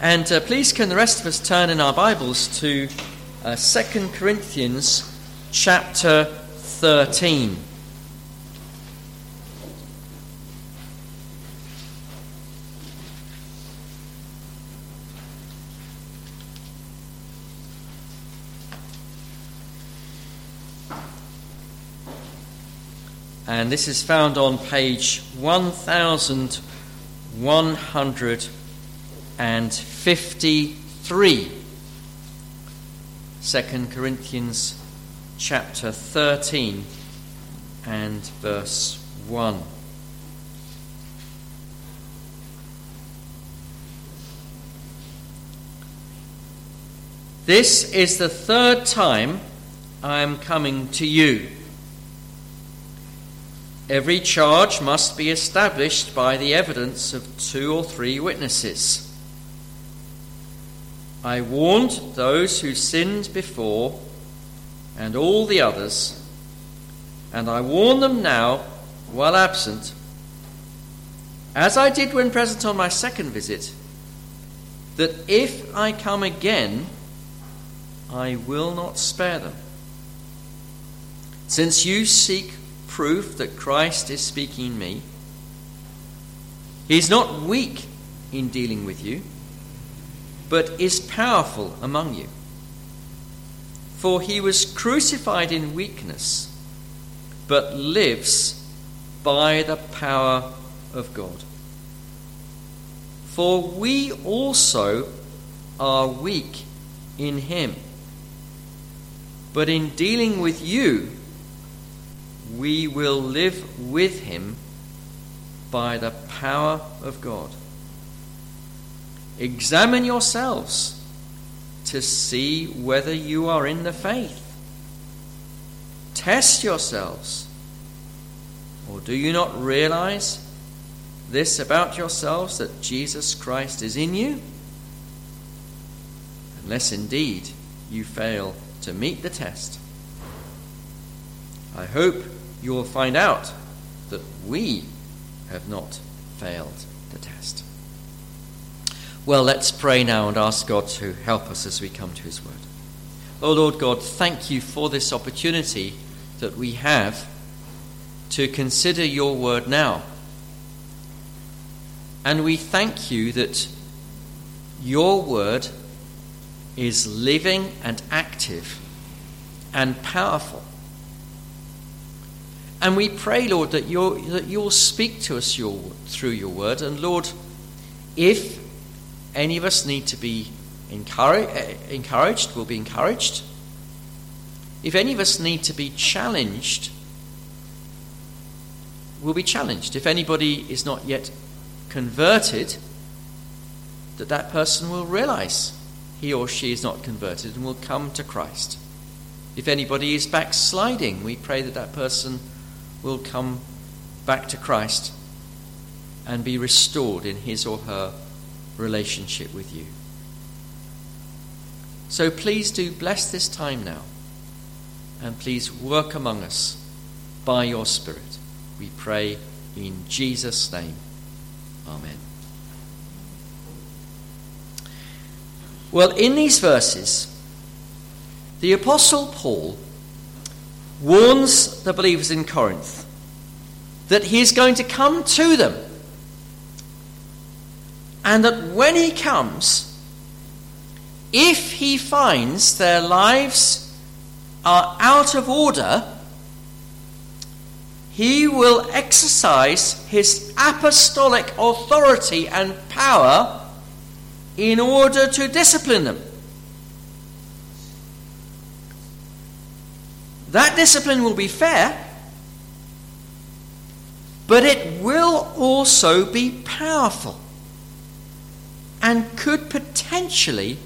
And uh, please, can the rest of us turn in our Bibles to uh, 2 Corinthians chapter 13. And this is found on page 1153. 2 Corinthians chapter 13 and verse 1. This is the third time I am coming to you. Every charge must be established by the evidence of two or three witnesses. I warned those who sinned before and all the others, and I warn them now while absent, as I did when present on my second visit, that if I come again, I will not spare them. Since you seek proof that Christ is speaking me. He is not weak in dealing with you, but is powerful among you. For he was crucified in weakness, but lives by the power of God. For we also are weak in him. But in dealing with you, we will live with him by the power of God. Examine yourselves to see whether you are in the faith. Test yourselves. Or do you not realize this about yourselves that Jesus Christ is in you? Unless indeed you fail to meet the test. I hope you will find out that we have not failed. Well, let's pray now and ask God to help us as we come to His Word. Oh Lord God, thank you for this opportunity that we have to consider your Word now. And we thank you that your Word is living and active and powerful and we pray, Lord, that, you that you'll speak to us your, through your word. And Lord, if any of us need to be encouraged, we'll be encouraged. If any of us need to be challenged, we'll be challenged. If anybody is not yet converted, that that person will realize he or she is not converted and will come to Christ. If anybody is backsliding, we pray that that person will come back to Christ and be restored in his or her relationship with you. So please do bless this time now and please work among us by your Spirit. We pray in Jesus' name. Amen. Well, in these verses, the Apostle Paul warns the believers in Corinth that he is going to come to them and that when he comes, if he finds their lives are out of order, he will exercise his apostolic authority and power in order to discipline them. That discipline will be fair, but it will also be powerful and could potentially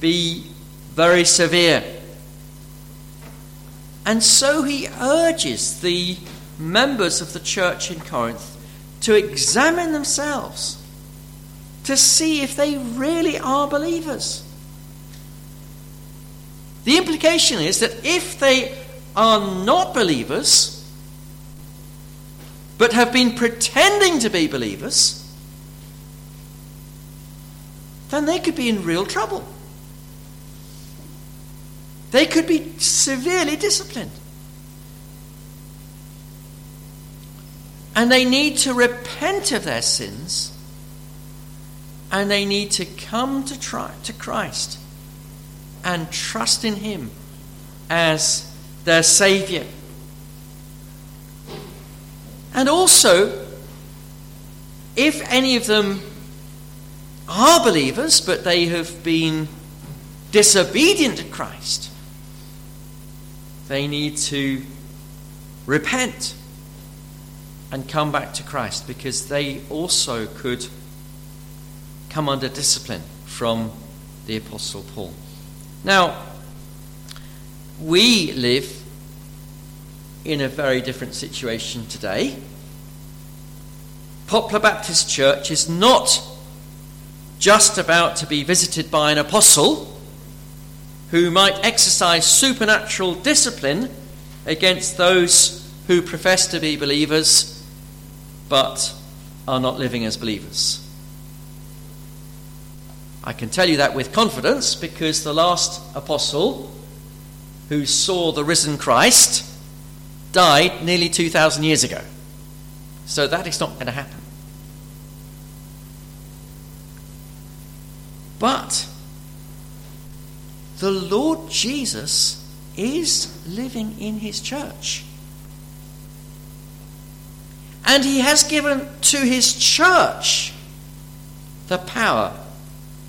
be very severe. And so he urges the members of the church in Corinth to examine themselves to see if they really are believers. The implication is that if they are not believers, but have been pretending to be believers, then they could be in real trouble. They could be severely disciplined. And they need to repent of their sins and they need to come to, try, to Christ and trust in Him as their Saviour. And also, if any of them are believers, but they have been disobedient to Christ, they need to repent and come back to Christ because they also could come under discipline from the Apostle Paul. Now, we live in a very different situation today. Poplar Baptist Church is not just about to be visited by an apostle who might exercise supernatural discipline against those who profess to be believers but are not living as believers. I can tell you that with confidence because the last apostle who saw the risen Christ died nearly 2,000 years ago. So that is not going to happen. But the Lord Jesus is living in his church. And he has given to his church the power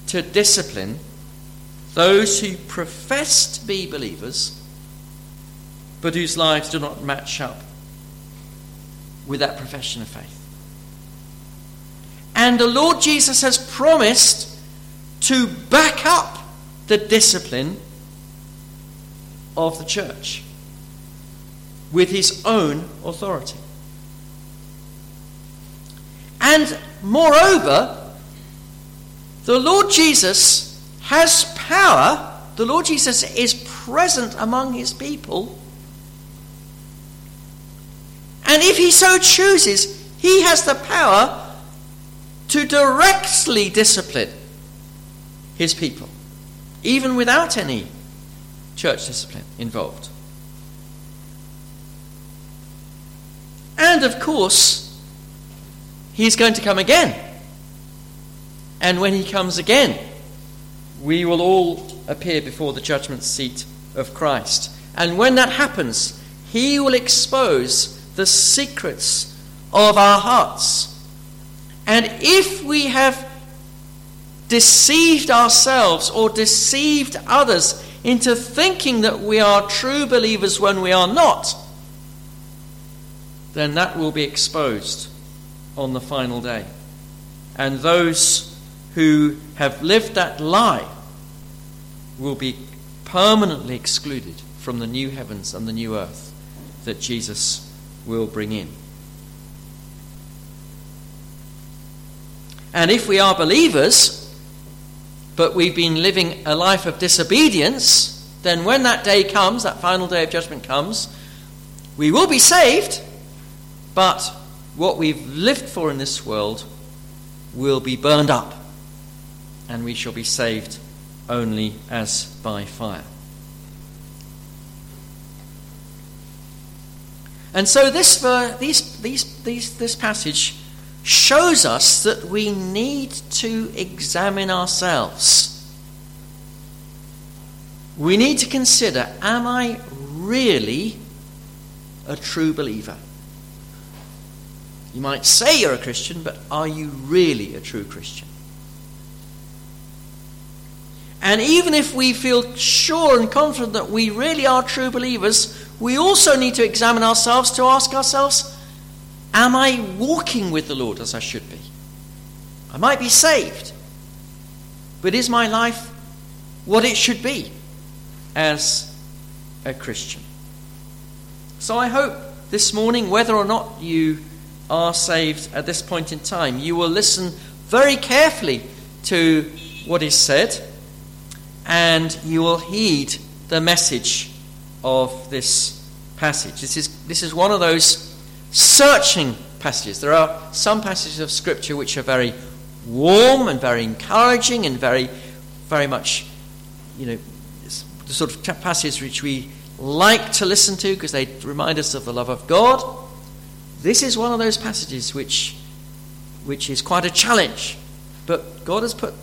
to discipline those who profess to be believers but whose lives do not match up with that profession of faith. And the Lord Jesus has promised to back up the discipline of the church with his own authority. And moreover, the Lord Jesus has power. The Lord Jesus is present among his people. And if he so chooses, he has the power to directly discipline his people, even without any church discipline involved. And of course, he's going to come again. And when he comes again, we will all appear before the judgment seat of Christ. And when that happens, he will expose the secrets of our hearts. And if we have deceived ourselves or deceived others into thinking that we are true believers when we are not, then that will be exposed on the final day. And those who have lived that lie will be permanently excluded from the new heavens and the new earth that Jesus will bring in. And if we are believers, but we've been living a life of disobedience, then when that day comes, that final day of judgment comes, we will be saved, but what we've lived for in this world will be burned up. And we shall be saved only as by fire. And so this, uh, these, these, these, this passage shows us that we need to examine ourselves. We need to consider am I really a true believer? You might say you're a Christian, but are you really a true Christian? And even if we feel sure and confident that we really are true believers, we also need to examine ourselves to ask ourselves, Am I walking with the Lord as I should be? I might be saved, but is my life what it should be as a Christian? So I hope this morning, whether or not you are saved at this point in time, you will listen very carefully to what is said and you will heed the message of this passage. This is, this is one of those searching passages. There are some passages of Scripture which are very warm and very encouraging and very, very much, you know, the sort of passages which we like to listen to because they remind us of the love of God. This is one of those passages which, which is quite a challenge. But God has put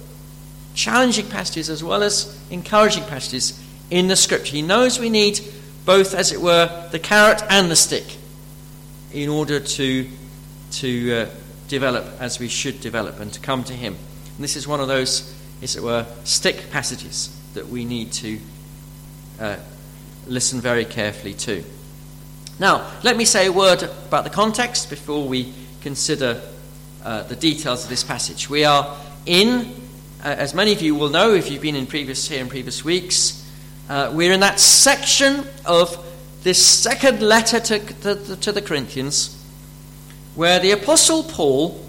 challenging passages as well as encouraging passages in the scripture. He knows we need both, as it were, the carrot and the stick in order to, to uh, develop as we should develop and to come to Him. And this is one of those, as it were, stick passages that we need to uh, listen very carefully to. Now, let me say a word about the context before we consider uh, the details of this passage. We are in, uh, as many of you will know if you've been in previous here in previous weeks, uh, we're in that section of this second letter to, to, to the Corinthians where the Apostle Paul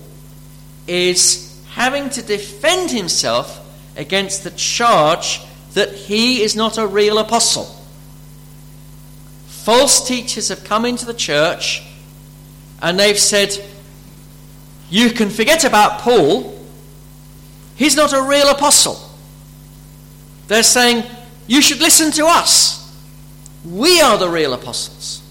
is having to defend himself against the charge that he is not a real apostle. False teachers have come into the church and they've said, You can forget about Paul, he's not a real apostle. They're saying, You should listen to us. We are the real apostles.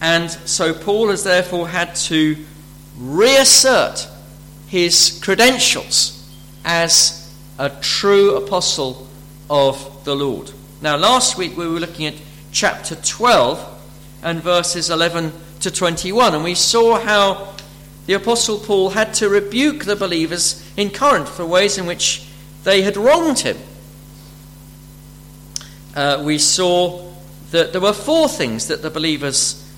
And so Paul has therefore had to reassert his credentials as a true apostle of the Lord. Now, last week we were looking at chapter 12 and verses 11 to 21, and we saw how the apostle Paul had to rebuke the believers in Corinth for ways in which they had wronged him. Uh, we saw that there were four things that the believers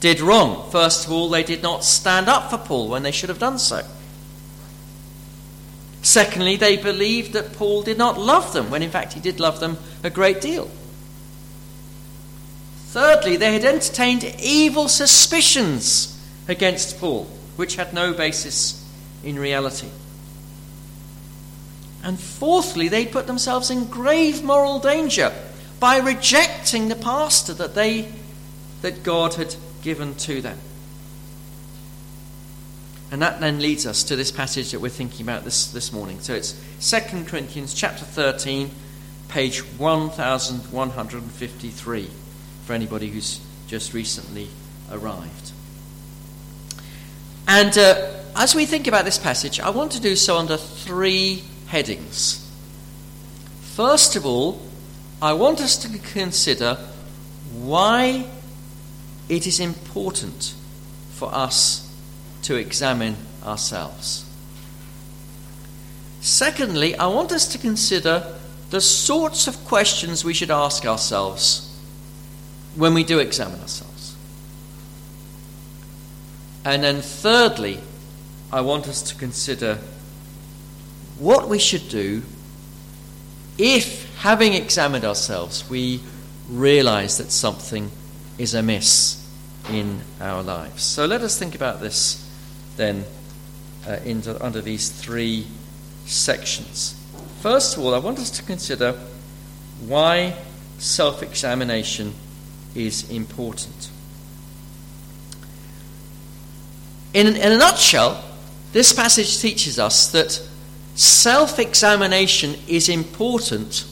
did wrong. First of all, they did not stand up for Paul when they should have done so. Secondly, they believed that Paul did not love them, when in fact he did love them a great deal. Thirdly, they had entertained evil suspicions against Paul, which had no basis in reality. And fourthly, they put themselves in grave moral danger by rejecting the pastor that they that God had given to them. And that then leads us to this passage that we're thinking about this, this morning. So it's 2 Corinthians chapter 13, page 1153, for anybody who's just recently arrived. And uh, as we think about this passage, I want to do so under three headings. First of all, I want us to consider why it is important for us to examine ourselves. Secondly, I want us to consider the sorts of questions we should ask ourselves when we do examine ourselves. And then thirdly, I want us to consider what we should do if, having examined ourselves, we realize that something is amiss in our lives. So let us think about this then uh, into, under these three sections. First of all, I want us to consider why self examination is important. In, in a nutshell, this passage teaches us that self examination is important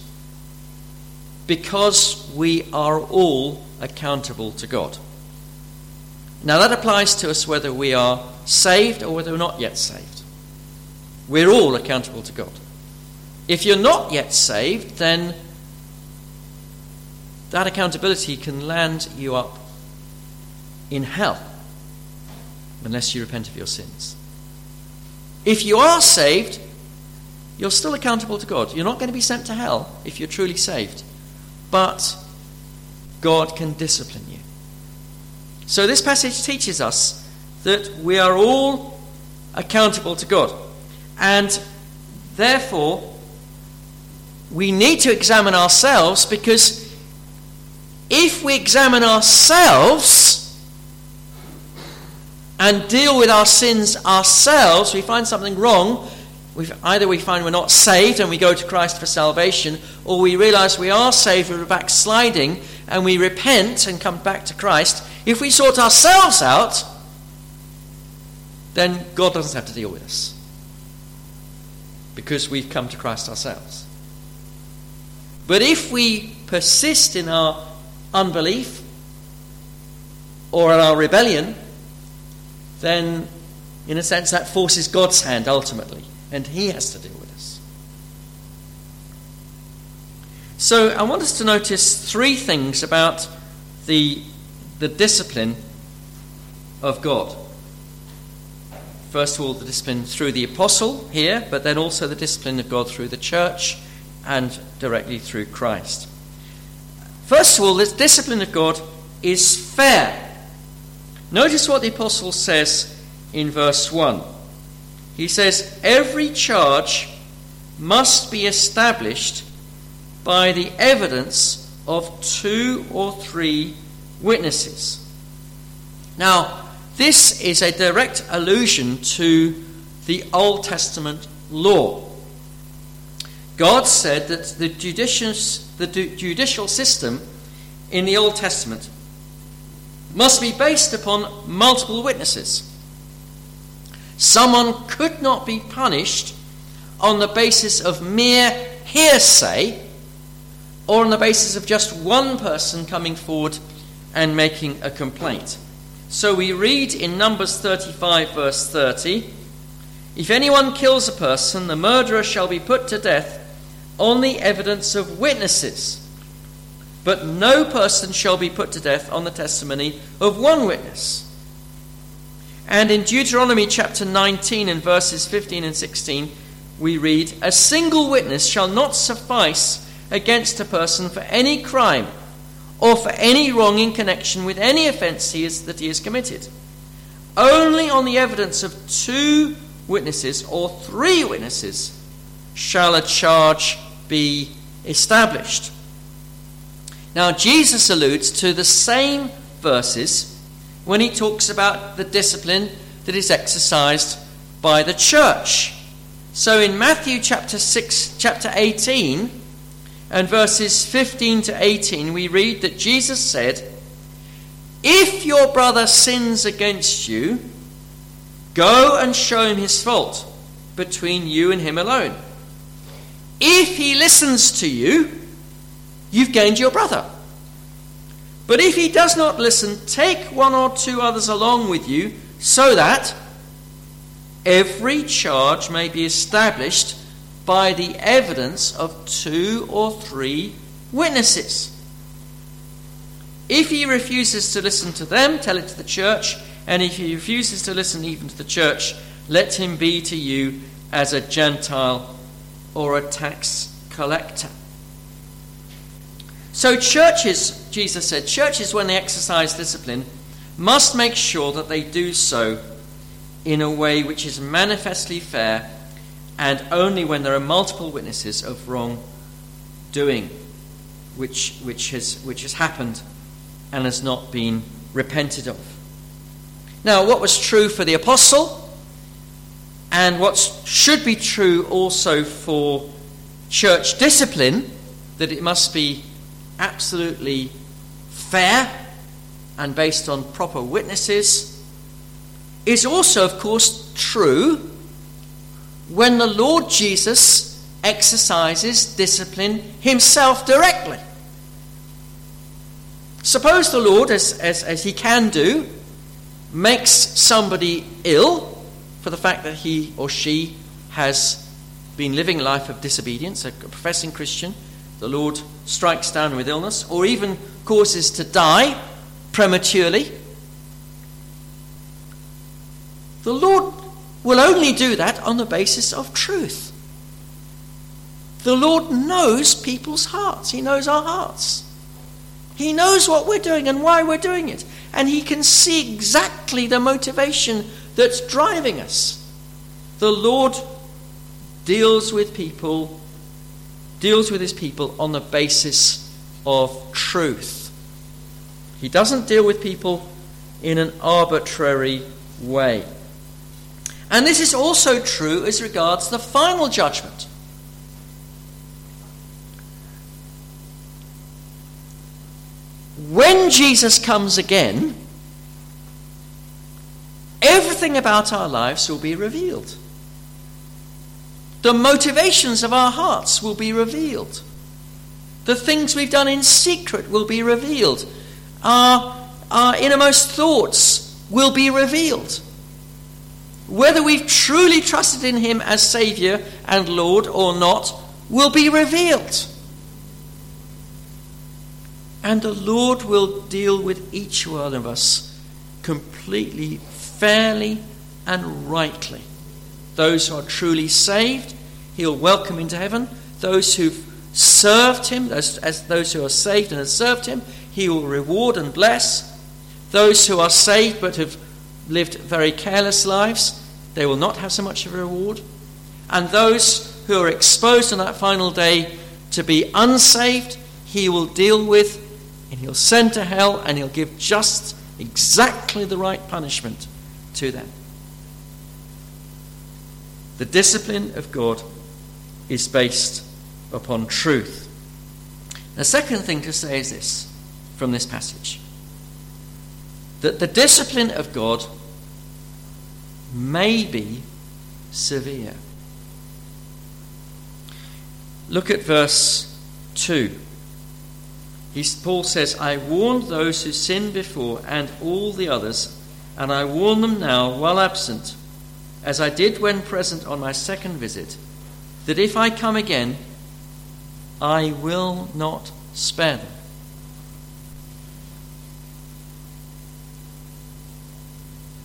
because we are all accountable to God. Now, that applies to us whether we are saved or whether we're not yet saved. We're all accountable to God. If you're not yet saved, then that accountability can land you up in hell unless you repent of your sins. If you are saved, you're still accountable to God. You're not going to be sent to hell if you're truly saved, but God can discipline you. So, this passage teaches us that we are all accountable to God. And therefore, we need to examine ourselves because if we examine ourselves and deal with our sins ourselves, we find something wrong. We've, either we find we're not saved and we go to Christ for salvation, or we realize we are saved, we're backsliding, and we repent and come back to Christ. If we sort ourselves out, then God doesn't have to deal with us. Because we've come to Christ ourselves. But if we persist in our unbelief or in our rebellion, then in a sense that forces God's hand ultimately, and He has to deal with us. So I want us to notice three things about the, the discipline of God. First of all, the discipline through the apostle here, but then also the discipline of God through the church and directly through Christ. First of all, this discipline of God is fair. Notice what the apostle says in verse 1. He says, Every charge must be established by the evidence of two or three witnesses. Now, this is a direct allusion to the Old Testament law. God said that the judicial, the judicial system in the Old Testament must be based upon multiple witnesses. Someone could not be punished on the basis of mere hearsay or on the basis of just one person coming forward and making a complaint. So we read in Numbers 35, verse 30 If anyone kills a person, the murderer shall be put to death on the evidence of witnesses. But no person shall be put to death on the testimony of one witness. And in Deuteronomy chapter 19 and verses 15 and 16, we read, A single witness shall not suffice against a person for any crime or for any wrong in connection with any offence he is, that he has committed. Only on the evidence of two witnesses or three witnesses shall a charge be established. Now, Jesus alludes to the same verses when he talks about the discipline that is exercised by the church. So in Matthew chapter 6, chapter 18, and verses 15 to 18, we read that Jesus said, If your brother sins against you, go and show him his fault between you and him alone. If he listens to you, you've gained your brother. But if he does not listen, take one or two others along with you, so that every charge may be established by the evidence of two or three witnesses. If he refuses to listen to them, tell it to the church, and if he refuses to listen even to the church, let him be to you as a Gentile or a tax collector. So, churches, Jesus said, churches, when they exercise discipline, must make sure that they do so in a way which is manifestly fair and only when there are multiple witnesses of wrong doing, which, which, has, which has happened and has not been repented of. Now, what was true for the apostle, and what should be true also for church discipline, that it must be absolutely fair and based on proper witnesses, is also, of course, true when the Lord Jesus exercises discipline himself directly. Suppose the Lord, as, as, as he can do, makes somebody ill for the fact that he or she has been living a life of disobedience, a professing Christian, the Lord strikes down with illness, or even causes to die prematurely. The Lord will only do that on the basis of truth. The Lord knows people's hearts, He knows our hearts. He knows what we're doing and why we're doing it. And He can see exactly the motivation that's driving us. The Lord deals with people, deals with His people on the basis of truth. He doesn't deal with people in an arbitrary way. And this is also true as regards the final judgment. When Jesus comes again, everything about our lives will be revealed. The motivations of our hearts will be revealed. The things we've done in secret will be revealed. Our, our innermost thoughts will be revealed. Whether we've truly trusted in Him as Saviour and Lord or not will be revealed. And the Lord will deal with each one of us completely, fairly, and rightly. Those who are truly saved, He'll welcome into heaven. Those who've served Him, as, as those who are saved and have served Him, He will reward and bless. Those who are saved but have lived very careless lives, they will not have so much of a reward. And those who are exposed on that final day to be unsaved, He will deal with and He'll send to hell and He'll give just exactly the right punishment to them. The discipline of God is based upon truth. The second thing to say is this from this passage that the discipline of God may be severe. Look at verse 2. Paul says, I warned those who sinned before and all the others, and I warn them now while absent, as I did when present on my second visit, that if I come again, I will not spare them.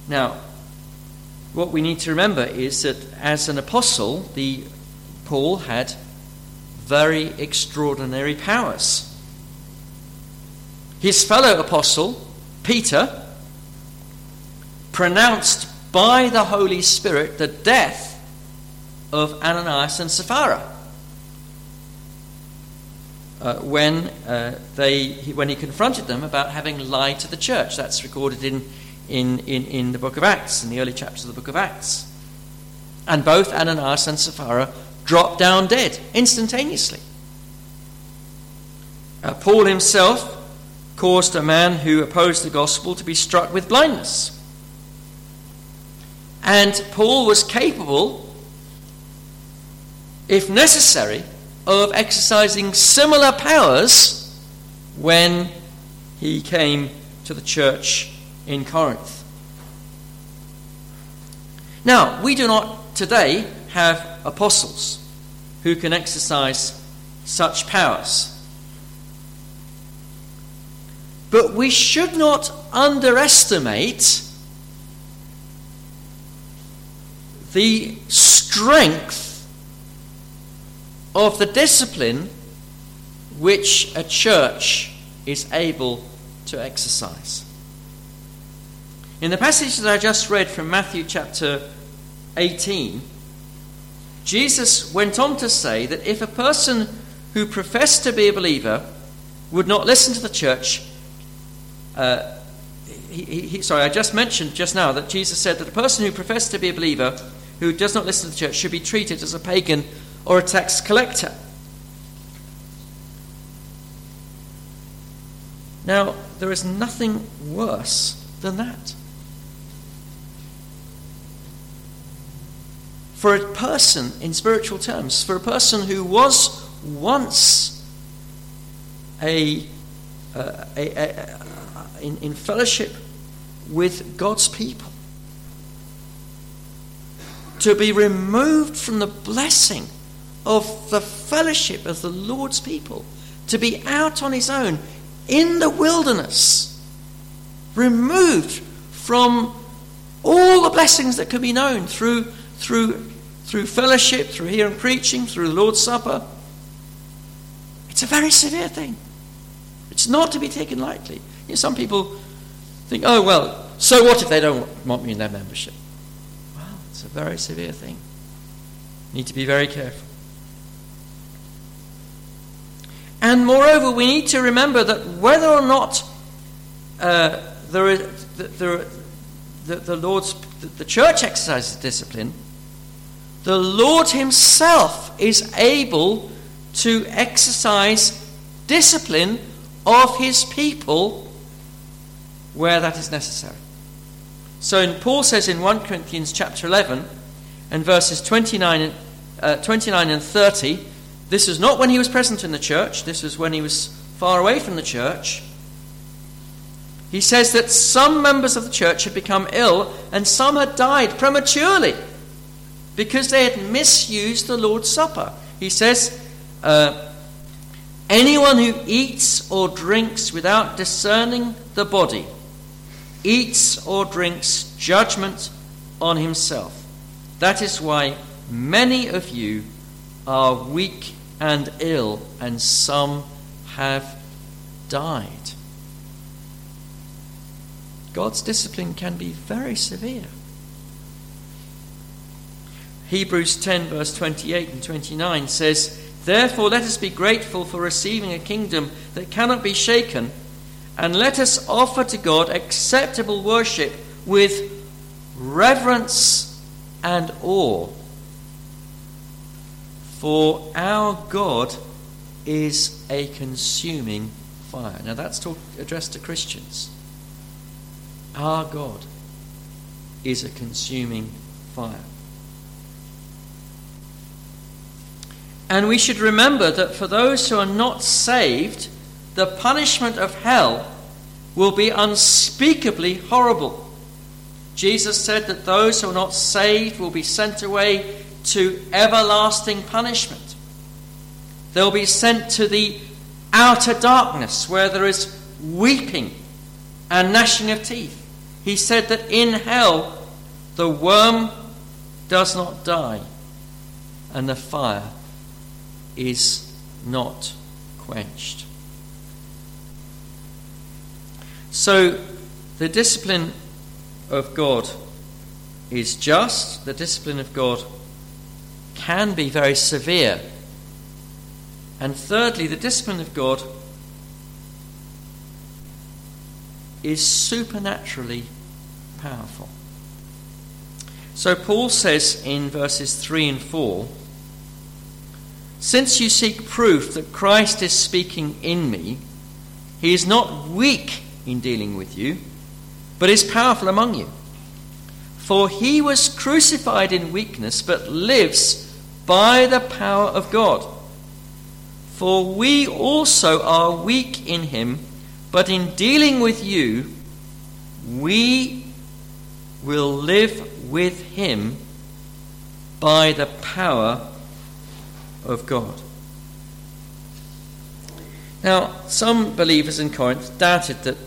Now, what we need to remember is that as an apostle, the Paul had very extraordinary powers. His fellow apostle, Peter, pronounced by the Holy Spirit the death of Ananias and Sapphira. Uh, when, uh, they, when he confronted them about having lied to the church. That's recorded in, in, in, in the book of Acts, in the early chapters of the book of Acts. And both Ananias and Sapphira dropped down dead instantaneously. Uh, Paul himself caused a man who opposed the gospel to be struck with blindness. And Paul was capable, if necessary, of exercising similar powers when he came to the church in Corinth. Now, we do not today have apostles who can exercise such powers. But we should not underestimate the strength of the discipline which a church is able to exercise. In the passage that I just read from Matthew chapter 18, Jesus went on to say that if a person who professed to be a believer would not listen to the church, uh, he, he, sorry, I just mentioned just now that Jesus said that a person who professes to be a believer who does not listen to the church should be treated as a pagan or a tax collector. Now, there is nothing worse than that. For a person, in spiritual terms, for a person who was once a, uh, a, a, in, in fellowship with God's people. To be removed from the blessing of the fellowship of the Lord's people, to be out on his own in the wilderness, removed from all the blessings that could be known through, through, through fellowship, through hearing preaching, through the Lord's Supper. It's a very severe thing. It's not to be taken lightly. You know, some people think, oh, well, so what if they don't want me in their membership? Well, it's a very severe thing. You need to be very careful. And moreover, we need to remember that whether or not uh, there is, the, the, the Lord's the, church exercises discipline, the Lord Himself is able to exercise discipline of His people where that is necessary. So Paul says in 1 Corinthians chapter 11 and verses 29, uh, 29 and 30, this was not when he was present in the church, this was when he was far away from the church. He says that some members of the church had become ill and some had died prematurely because they had misused the Lord's Supper. He says, uh, Anyone who eats or drinks without discerning the body eats or drinks judgment on himself. That is why many of you are weak and ill, and some have died. God's discipline can be very severe. Hebrews 10, verse 28 and 29 says, Therefore, let us be grateful for receiving a kingdom that cannot be shaken and let us offer to God acceptable worship with reverence and awe. For our God is a consuming fire. Now that's talk, addressed to Christians. Our God is a consuming fire. And we should remember that for those who are not saved, the punishment of hell will be unspeakably horrible. Jesus said that those who are not saved will be sent away to everlasting punishment. They'll be sent to the outer darkness where there is weeping and gnashing of teeth. He said that in hell the worm does not die and the fire is not quenched. So, the discipline of God is just, the discipline of God can be very severe. And thirdly, the discipline of God is supernaturally powerful. So Paul says in verses 3 and 4 Since you seek proof that Christ is speaking in me, he is not weak in dealing with you, but is powerful among you. For he was crucified in weakness, but lives by the power of God. For we also are weak in him, but in dealing with you, we will live with him by the power of God. Now, some believers in Corinth doubted that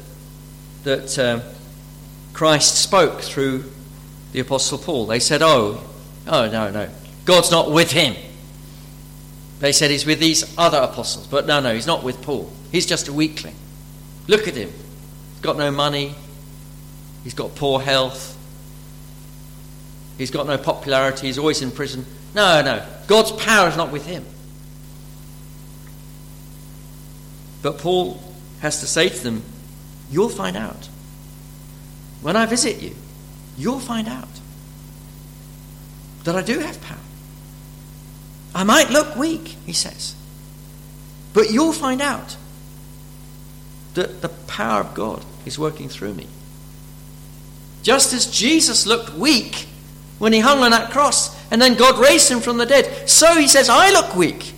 that uh, Christ spoke through the Apostle Paul. They said, Oh, oh, no, no, God's not with him. They said he's with these other apostles. But no, no, he's not with Paul. He's just a weakling. Look at him. He's got no money. He's got poor health. He's got no popularity. He's always in prison. No, no. God's power is not with him. But Paul has to say to them, You'll find out. When I visit you, you'll find out that I do have power. I might look weak, he says, but you'll find out that the power of God is working through me. Just as Jesus looked weak when he hung on that cross and then God raised him from the dead, so he says, I look weak.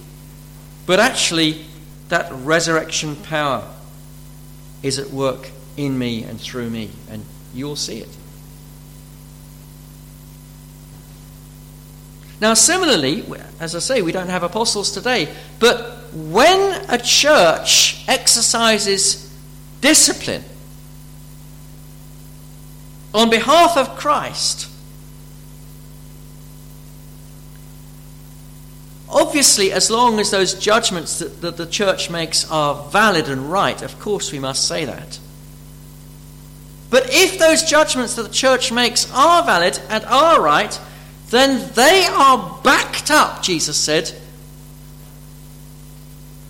But actually, that resurrection power is at work in me and through me, and you'll see it. Now, similarly, as I say, we don't have apostles today, but when a church exercises discipline on behalf of Christ, Obviously, as long as those judgments that, that the church makes are valid and right, of course we must say that. But if those judgments that the church makes are valid and are right, then they are backed up, Jesus said,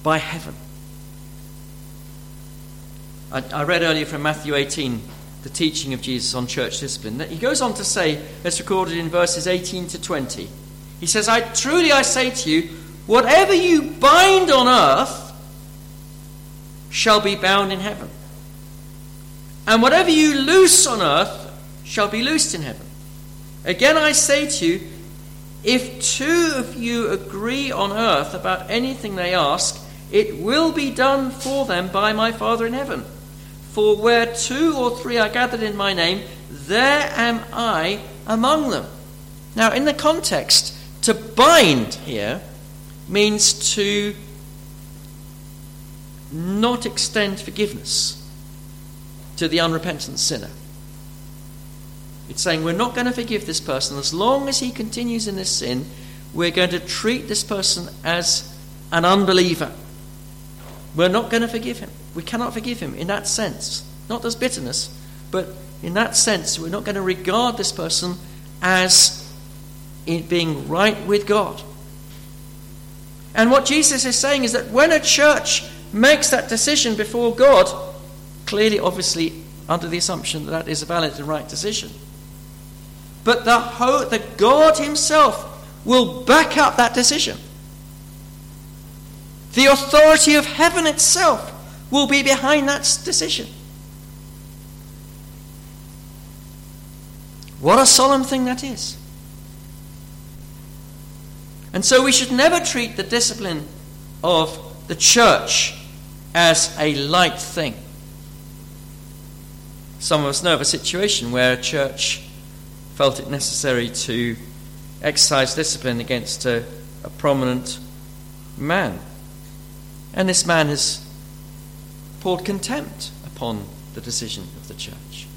by heaven. I, I, read earlier from Matthew 18 the teaching of Jesus on church discipline. He goes on to say, as recorded in verses 18 to 20, he says, I truly I say to you, whatever you bind on earth shall be bound in heaven. And whatever you loose on earth shall be loosed in heaven. Again, I say to you, if two of you agree on earth about anything they ask, it will be done for them by my Father in heaven. For where two or three are gathered in my name, there am I among them. Now, in the context, to bind here means to not extend forgiveness to the unrepentant sinner. It's saying we're not going to forgive this person as long as he continues in this sin. We're going to treat this person as an unbeliever. We're not going to forgive him. We cannot forgive him in that sense. Not as bitterness, but in that sense, we're not going to regard this person as being right with God. And what Jesus is saying is that when a church makes that decision before God, clearly, obviously, under the assumption that that is a valid and right decision, but the, God Himself will back up that decision. The authority of heaven itself will be behind that decision. What a solemn thing that is. And so we should never treat the discipline of the church as a light thing. Some of us know of a situation where a church felt it necessary to exercise discipline against a, a prominent man. And this man has poured contempt upon the decision of the church.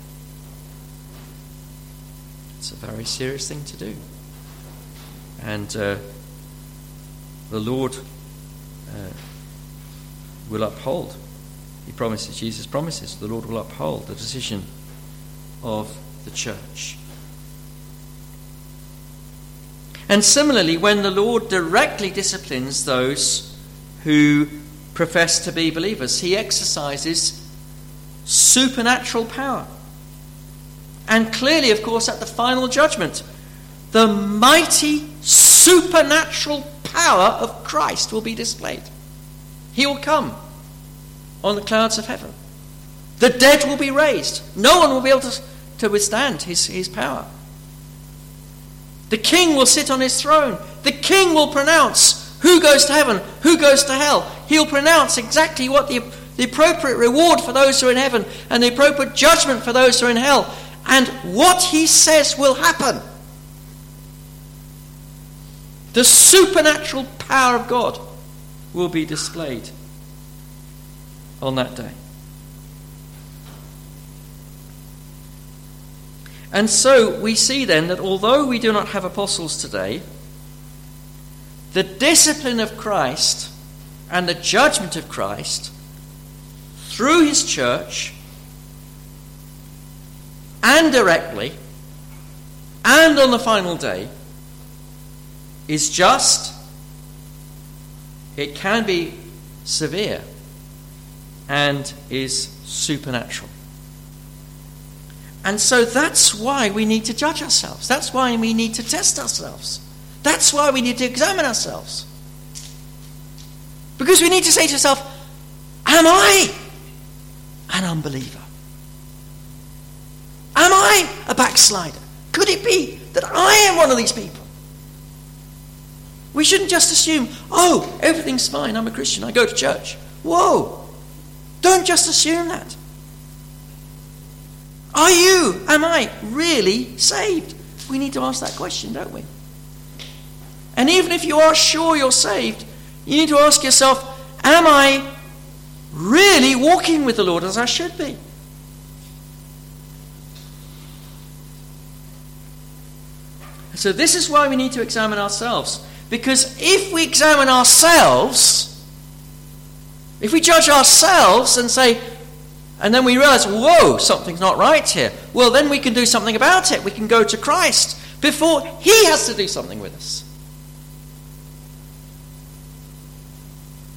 It's a very serious thing to do. And uh, the Lord uh, will uphold. He promises, Jesus promises, the Lord will uphold the decision of the church. And similarly, when the Lord directly disciplines those who profess to be believers, he exercises supernatural power. And clearly, of course, at the final judgment, the mighty supernatural power of Christ will be displayed. He will come on the clouds of heaven. The dead will be raised. No one will be able to, to withstand his, his power. The king will sit on his throne. The king will pronounce who goes to heaven, who goes to hell. He'll pronounce exactly what the, the appropriate reward for those who are in heaven and the appropriate judgment for those who are in hell. And what he says will happen. The supernatural power of God will be displayed on that day. And so we see then that although we do not have apostles today, the discipline of Christ and the judgment of Christ through his church and directly and on the final day is just, it can be severe, and is supernatural. And so that's why we need to judge ourselves. That's why we need to test ourselves. That's why we need to examine ourselves. Because we need to say to ourselves, Am I an unbeliever? Am I a backslider? Could it be that I am one of these people? We shouldn't just assume, oh, everything's fine, I'm a Christian, I go to church. Whoa! Don't just assume that. Are you, am I, really saved? We need to ask that question, don't we? And even if you are sure you're saved, you need to ask yourself, am I really walking with the Lord as I should be? So, this is why we need to examine ourselves. Because if we examine ourselves, if we judge ourselves and say, and then we realize, whoa, something's not right here. Well, then we can do something about it. We can go to Christ before He has to do something with us.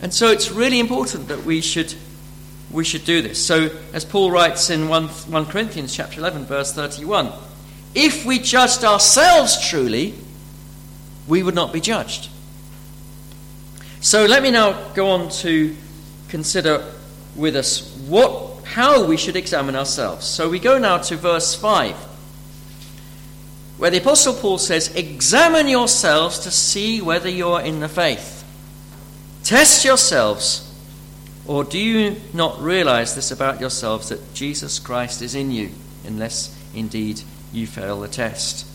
And so it's really important that we should, we should do this. So, as Paul writes in 1, 1 Corinthians chapter 11, verse 31, if we judged ourselves truly, we would not be judged. So let me now go on to consider with us what how we should examine ourselves. So we go now to verse 5. where the Apostle Paul says, Examine yourselves to see whether you're in the faith. Test yourselves. Or do you not realize this about yourselves that Jesus Christ is in you, unless indeed you fail the test?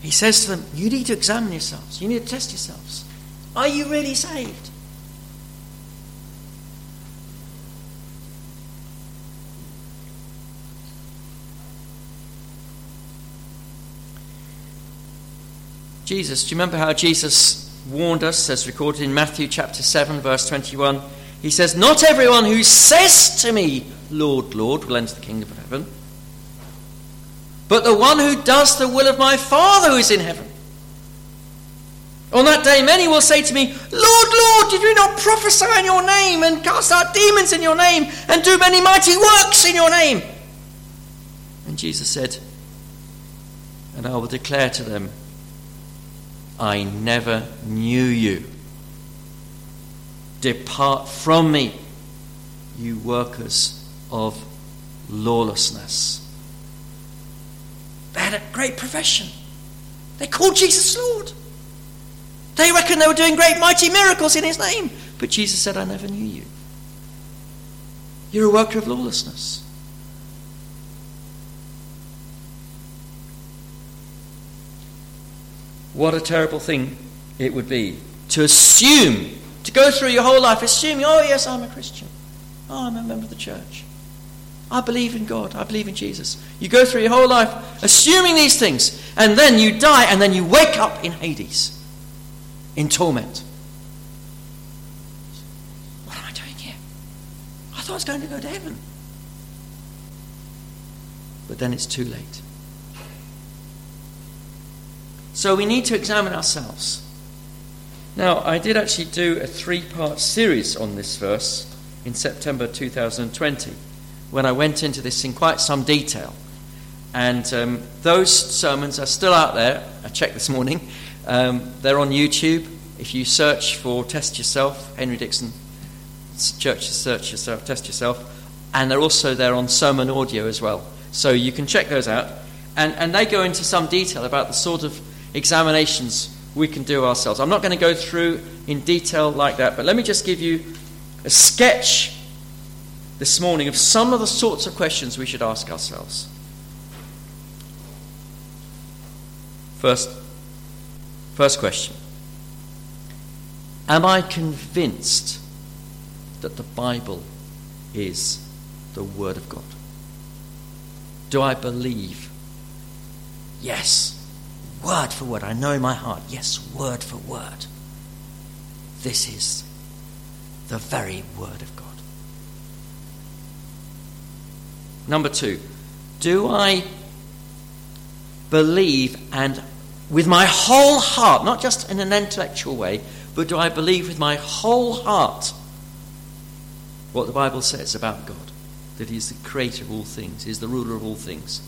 He says to them, You need to examine yourselves. You need to test yourselves. Are you really saved? Jesus, do you remember how Jesus warned us, as recorded in Matthew chapter 7, verse 21? He says, Not everyone who says to me, Lord, Lord, will enter the kingdom of heaven, but the one who does the will of my Father who is in heaven. On that day, many will say to me, Lord, Lord, did we not prophesy in your name and cast out demons in your name and do many mighty works in your name? And Jesus said, And I will declare to them, I never knew you. Depart from me, you workers of lawlessness. They had a great profession. They called Jesus Lord. They reckoned they were doing great, mighty miracles in his name. But Jesus said, I never knew you. You're a worker of lawlessness. What a terrible thing it would be to assume, to go through your whole life assuming, oh, yes, I'm a Christian. Oh, I'm a member of the church. I believe in God. I believe in Jesus. You go through your whole life assuming these things, and then you die, and then you wake up in Hades, in torment. What am I doing here? I thought I was going to go to heaven. But then it's too late. So we need to examine ourselves. Now, I did actually do a three part series on this verse in September 2020 when I went into this in quite some detail. And um, those sermons are still out there. I checked this morning. Um, they're on YouTube. If you search for Test Yourself, Henry Dixon Church Search Yourself, Test Yourself, and they're also there on sermon audio as well. So you can check those out. And, and they go into some detail about the sort of examinations we can do ourselves. I'm not going to go through in detail like that, but let me just give you a sketch this morning of some of the sorts of questions we should ask ourselves. First, first question Am I convinced that the Bible is the Word of God? Do I believe? Yes, word for word. I know in my heart, yes, word for word. This is the very word of God. Number two, do I believe and with my whole heart, not just in an intellectual way, but do I believe with my whole heart what the Bible says about God? That He is the creator of all things, He is the ruler of all things.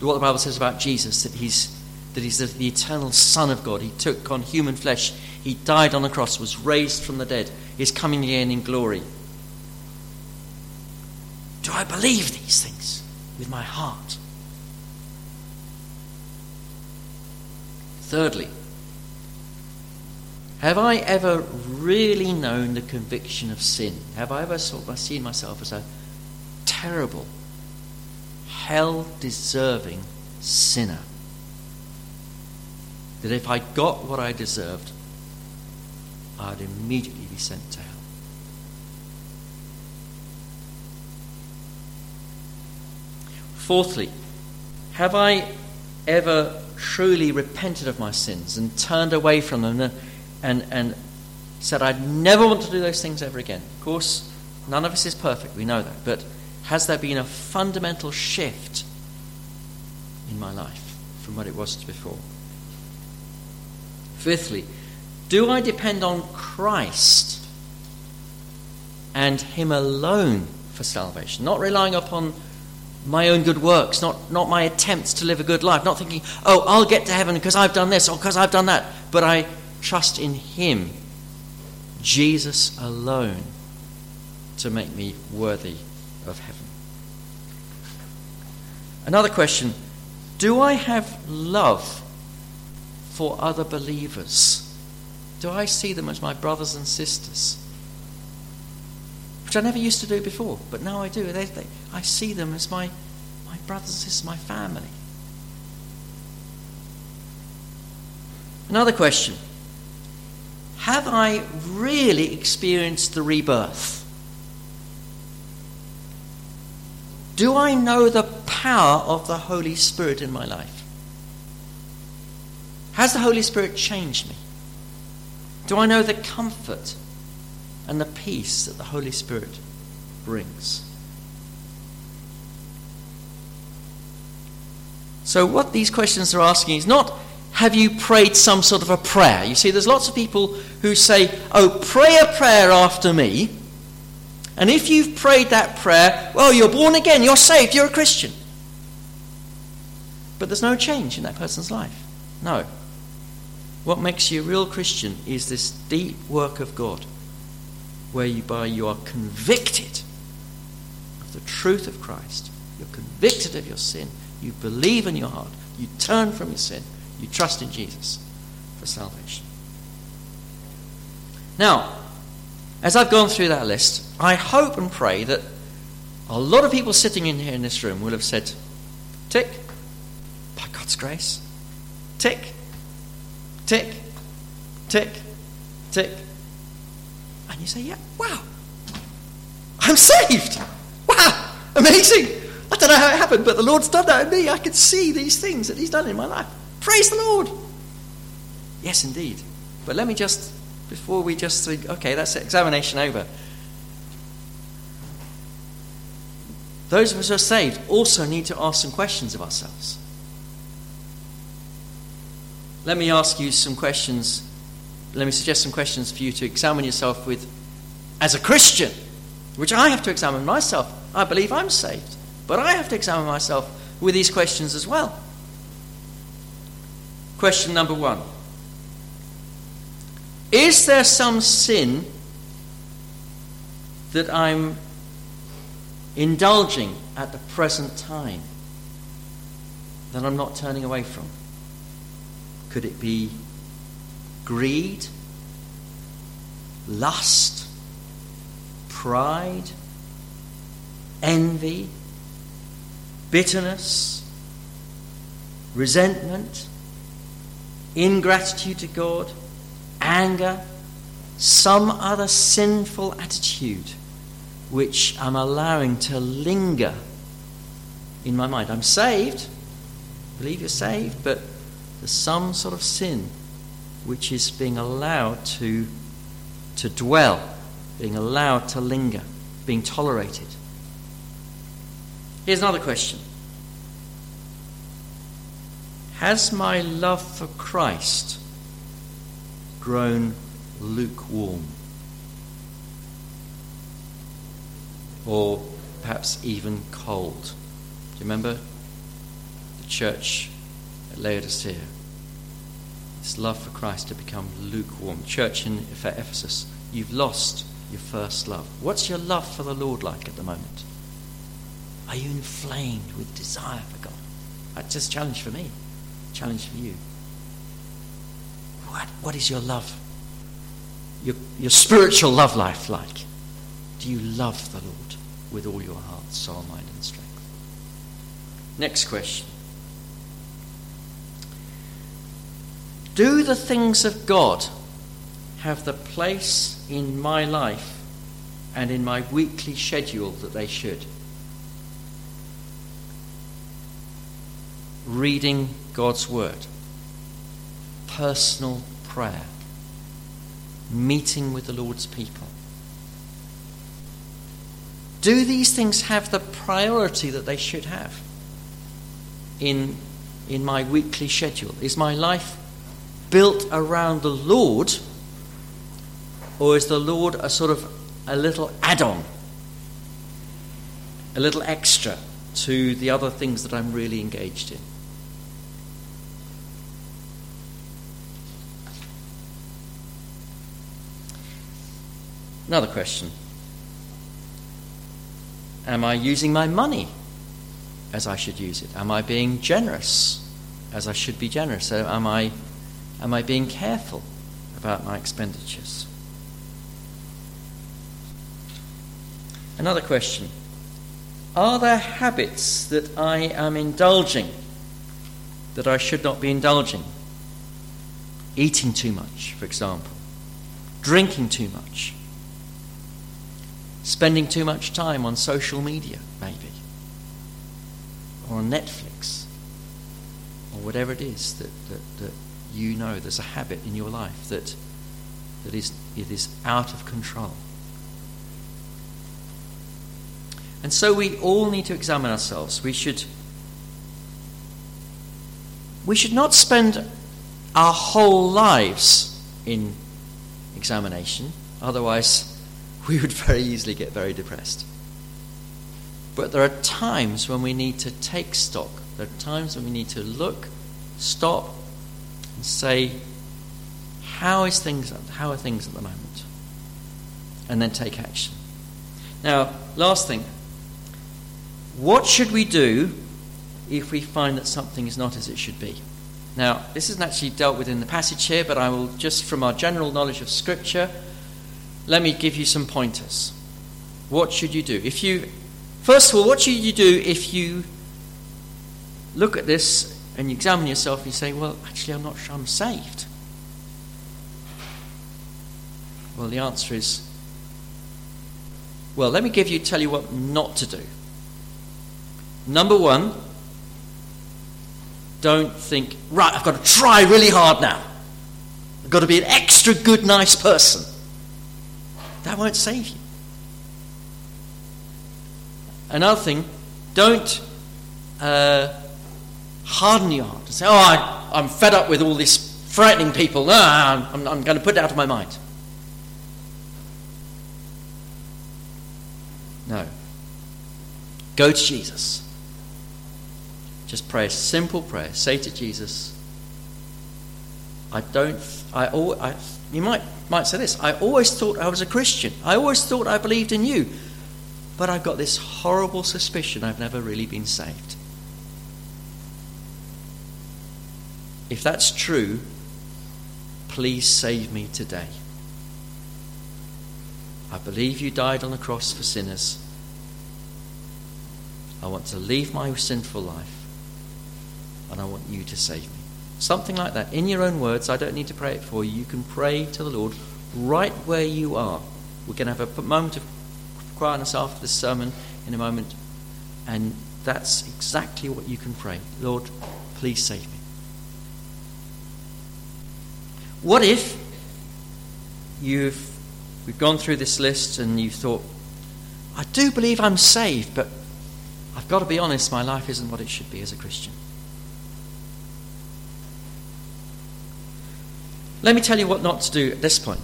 What the Bible says about Jesus, that He's that he's the eternal Son of God. He took on human flesh. He died on the cross, was raised from the dead, is coming again in glory. Do I believe these things with my heart? Thirdly, have I ever really known the conviction of sin? Have I ever sort of seen myself as a terrible, hell deserving sinner? That if I got what I deserved, I'd immediately be sent to hell. Fourthly, have I ever truly repented of my sins and turned away from them and, and, and said I'd never want to do those things ever again? Of course, none of us is perfect, we know that, but has there been a fundamental shift in my life from what it was before? Fifthly, do I depend on Christ and Him alone for salvation? Not relying upon my own good works, not, not my attempts to live a good life, not thinking, oh, I'll get to heaven because I've done this or because I've done that, but I trust in Him, Jesus alone, to make me worthy of heaven. Another question Do I have love for other believers? Do I see them as my brothers and sisters? Which I never used to do before, but now I do. They, they, I see them as my, my brothers and sisters, my family. Another question Have I really experienced the rebirth? Do I know the power of the Holy Spirit in my life? Has the Holy Spirit changed me? Do I know the comfort and the peace that the Holy Spirit brings? So, what these questions are asking is not have you prayed some sort of a prayer? You see, there's lots of people who say, Oh, pray a prayer after me. And if you've prayed that prayer, well, you're born again, you're saved, you're a Christian. But there's no change in that person's life. No. What makes you a real Christian is this deep work of God, whereby you are convicted of the truth of Christ. You're convicted of your sin. You believe in your heart. You turn from your sin. You trust in Jesus for salvation. Now, as I've gone through that list, I hope and pray that a lot of people sitting in here in this room will have said, tick, by God's grace, tick, tick, tick, tick. And you say, yeah, wow, I'm saved. Wow, amazing. I don't know how it happened, but the Lord's done that in me. I can see these things that He's done in my life. Praise the Lord. Yes, indeed. But let me just, before we just think, okay, that's examination over. Those of us who are saved also need to ask some questions of ourselves. Let me ask you some questions. Let me suggest some questions for you to examine yourself with as a Christian, which I have to examine myself. I believe I'm saved, but I have to examine myself with these questions as well. Question number one Is there some sin that I'm indulging at the present time that I'm not turning away from? Could it be greed, lust, pride, envy, bitterness, resentment? ingratitude to God, anger, some other sinful attitude which I'm allowing to linger in my mind. I'm saved, I believe you're saved, but there's some sort of sin which is being allowed to, to dwell, being allowed to linger, being tolerated. Here's another question has my love for Christ grown lukewarm? Or perhaps even cold? Do you remember the church at Laodicea? This love for Christ had become lukewarm. Church in Ephesus, you've lost your first love. What's your love for the Lord like at the moment? Are you inflamed with desire for God? That's just a challenge for me challenge for you. What, what is your love? Your, your spiritual love life like? Do you love the Lord with all your heart, soul, mind, and strength? Next question. Do the things of God have the place in my life and in my weekly schedule that they should? Reading God's Word, personal prayer, meeting with the Lord's people. Do these things have the priority that they should have in, in my weekly schedule? Is my life built around the Lord, or is the Lord a sort of a little add on, a little extra to the other things that I'm really engaged in? Another question Am I using my money as I should use it? Am I being generous as I should be generous? Am I, am I being careful about my expenditures? Another question. Are there habits that I am indulging that I should not be indulging? Eating too much, for example, drinking too much, spending too much time on social media, maybe, or on Netflix, or whatever it is that, that, that you know there's a habit in your life that, that is, it is out of control. And so we all need to examine ourselves. We should, we should not spend our whole lives in examination, otherwise, we would very easily get very depressed. But there are times when we need to take stock. There are times when we need to look, stop, and say, how, is things, how are things at the moment? And then take action. Now, last thing what should we do if we find that something is not as it should be? Now, this isn't actually dealt with in the passage here, but I will just from our general knowledge of Scripture, let me give you some pointers. What should you do? If you, first of all, what should you do if you look at this and you examine yourself and you say, well, actually, I'm not sure I'm saved? Well, the answer is, well, let me give you, tell you what not to do. Number one, don't think, right, I've got to try really hard now. I've got to be an extra good, nice person. That won't save you. Another thing, don't uh, harden your heart and say, oh, I, am fed up with all this frightening people. No, I'm, I'm going to put it out of my mind. No. Go to Jesus. Just pray a simple prayer. Say to Jesus, I don't, I, I you might, might say this, I always thought I was a Christian. I always thought I believed in you. But I've got this horrible suspicion I've never really been saved. If that's true, please save me today. I believe you died on the cross for sinners. I want to leave my sinful life and I want you to save me. Something like that. In your own words, I don't need to pray it for you. You can pray to the Lord right where you are. We're going to have a moment of quietness after this sermon in a moment, and that's exactly what you can pray. Lord, please save me. What if you've we've gone through this list and you've thought, I do believe I'm saved, but I've got to be honest, my life isn't what it should be as a Christian. Let me tell you what not to do at this point.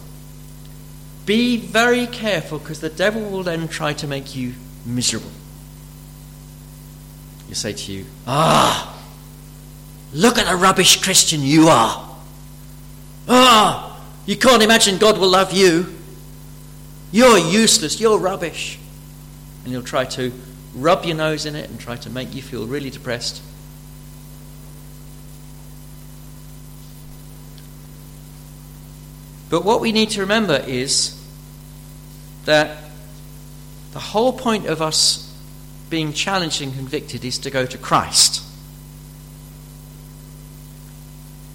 Be very careful because the devil will then try to make you miserable. You say to you, Ah, look at the rubbish Christian you are. Ah, you can't imagine God will love you. You're useless, you're rubbish. And he'll try to rub your nose in it and try to make you feel really depressed. But what we need to remember is that the whole point of us being challenged and convicted is to go to Christ.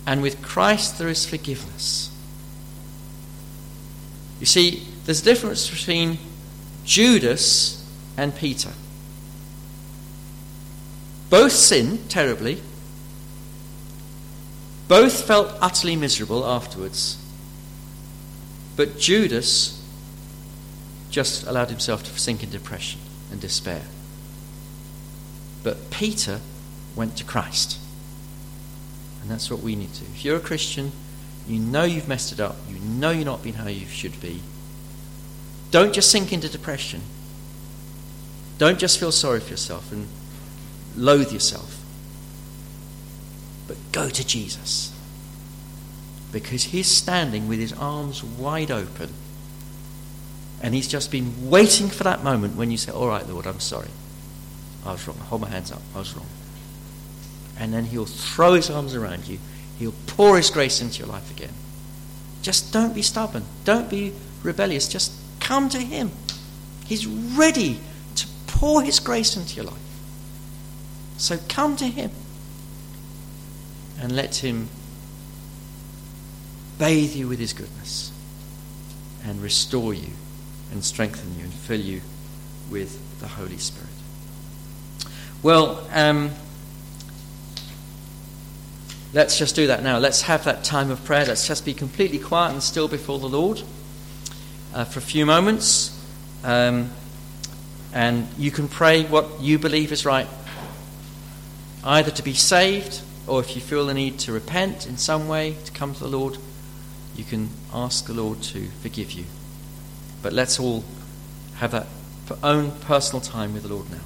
And with Christ, there is forgiveness. You see, there's a difference between Judas and Peter. Both sinned terribly, both felt utterly miserable afterwards. But Judas just allowed himself to sink in depression and despair. But Peter went to Christ. And that's what we need to. If you're a Christian, you know you've messed it up, you know you're not being how you should be. Don't just sink into depression. Don't just feel sorry for yourself and loathe yourself. But go to Jesus because he's standing with his arms wide open. And he's just been waiting for that moment when you say, All right, Lord, I'm sorry. I was wrong. I hold my hands up. I was wrong. And then He'll throw His arms around you. He'll pour His grace into your life again. Just don't be stubborn. Don't be rebellious. Just come to Him. He's ready to pour His grace into your life. So come to Him and let Him bathe you with His goodness and restore you and strengthen you and fill you with the Holy Spirit. Well, um, let's just do that now. Let's have that time of prayer. Let's just be completely quiet and still before the Lord uh, for a few moments. Um, and you can pray what you believe is right, either to be saved or if you feel the need to repent in some way, to come to the Lord, you can ask the Lord to forgive you. But let's all have that own personal time with the Lord now.